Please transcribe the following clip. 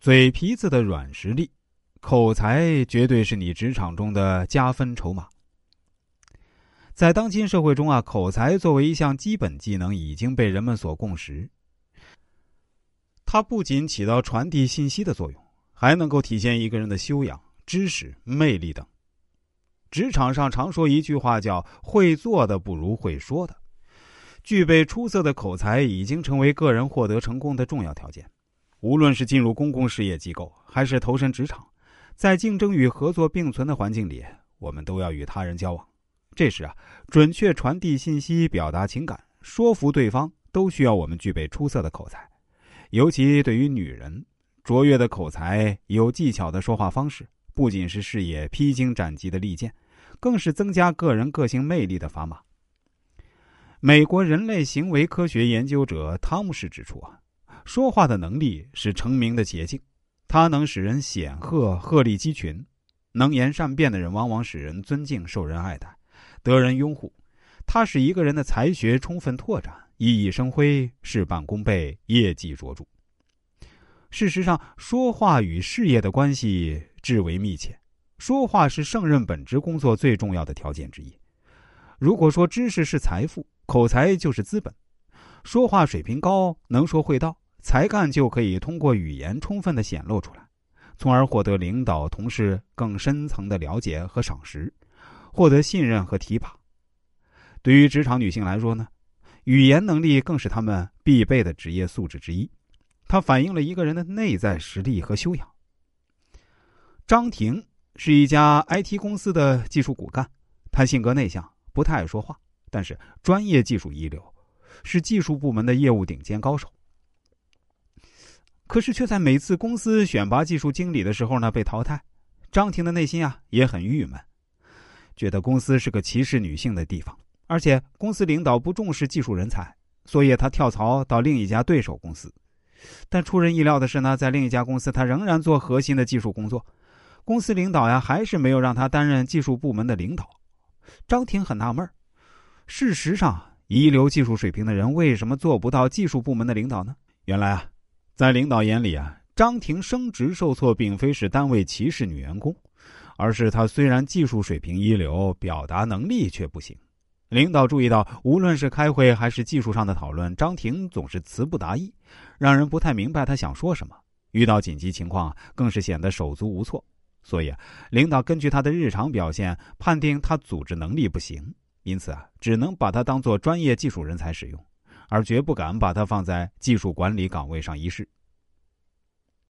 嘴皮子的软实力，口才绝对是你职场中的加分筹码。在当今社会中啊，口才作为一项基本技能，已经被人们所共识。它不仅起到传递信息的作用，还能够体现一个人的修养、知识、魅力等。职场上常说一句话，叫“会做的不如会说的”。具备出色的口才，已经成为个人获得成功的重要条件。无论是进入公共事业机构，还是投身职场，在竞争与合作并存的环境里，我们都要与他人交往。这时啊，准确传递信息、表达情感、说服对方，都需要我们具备出色的口才。尤其对于女人，卓越的口才、有技巧的说话方式，不仅是事业披荆斩棘的利剑，更是增加个人个性魅力的砝码。美国人类行为科学研究者汤姆士指出啊。说话的能力是成名的捷径，它能使人显赫、鹤立鸡群。能言善辩的人往往使人尊敬、受人爱戴、得人拥护。它使一个人的才学充分拓展、熠熠生辉、事半功倍、业绩卓著。事实上，说话与事业的关系至为密切。说话是胜任本职工作最重要的条件之一。如果说知识是财富，口才就是资本。说话水平高，能说会道。才干就可以通过语言充分的显露出来，从而获得领导同事更深层的了解和赏识，获得信任和提拔。对于职场女性来说呢，语言能力更是她们必备的职业素质之一，它反映了一个人的内在实力和修养。张婷是一家 IT 公司的技术骨干，她性格内向，不太爱说话，但是专业技术一流，是技术部门的业务顶尖高手。可是却在每次公司选拔技术经理的时候呢被淘汰，张婷的内心啊也很郁闷，觉得公司是个歧视女性的地方，而且公司领导不重视技术人才，所以他跳槽到另一家对手公司。但出人意料的是呢，在另一家公司他仍然做核心的技术工作，公司领导呀还是没有让他担任技术部门的领导。张婷很纳闷事实上，一流技术水平的人为什么做不到技术部门的领导呢？原来啊。在领导眼里啊，张婷升职受挫，并非是单位歧视女员工，而是她虽然技术水平一流，表达能力却不行。领导注意到，无论是开会还是技术上的讨论，张婷总是词不达意，让人不太明白她想说什么。遇到紧急情况，更是显得手足无措。所以啊，领导根据她的日常表现，判定她组织能力不行，因此啊，只能把她当做专业技术人才使用。而绝不敢把它放在技术管理岗位上一试。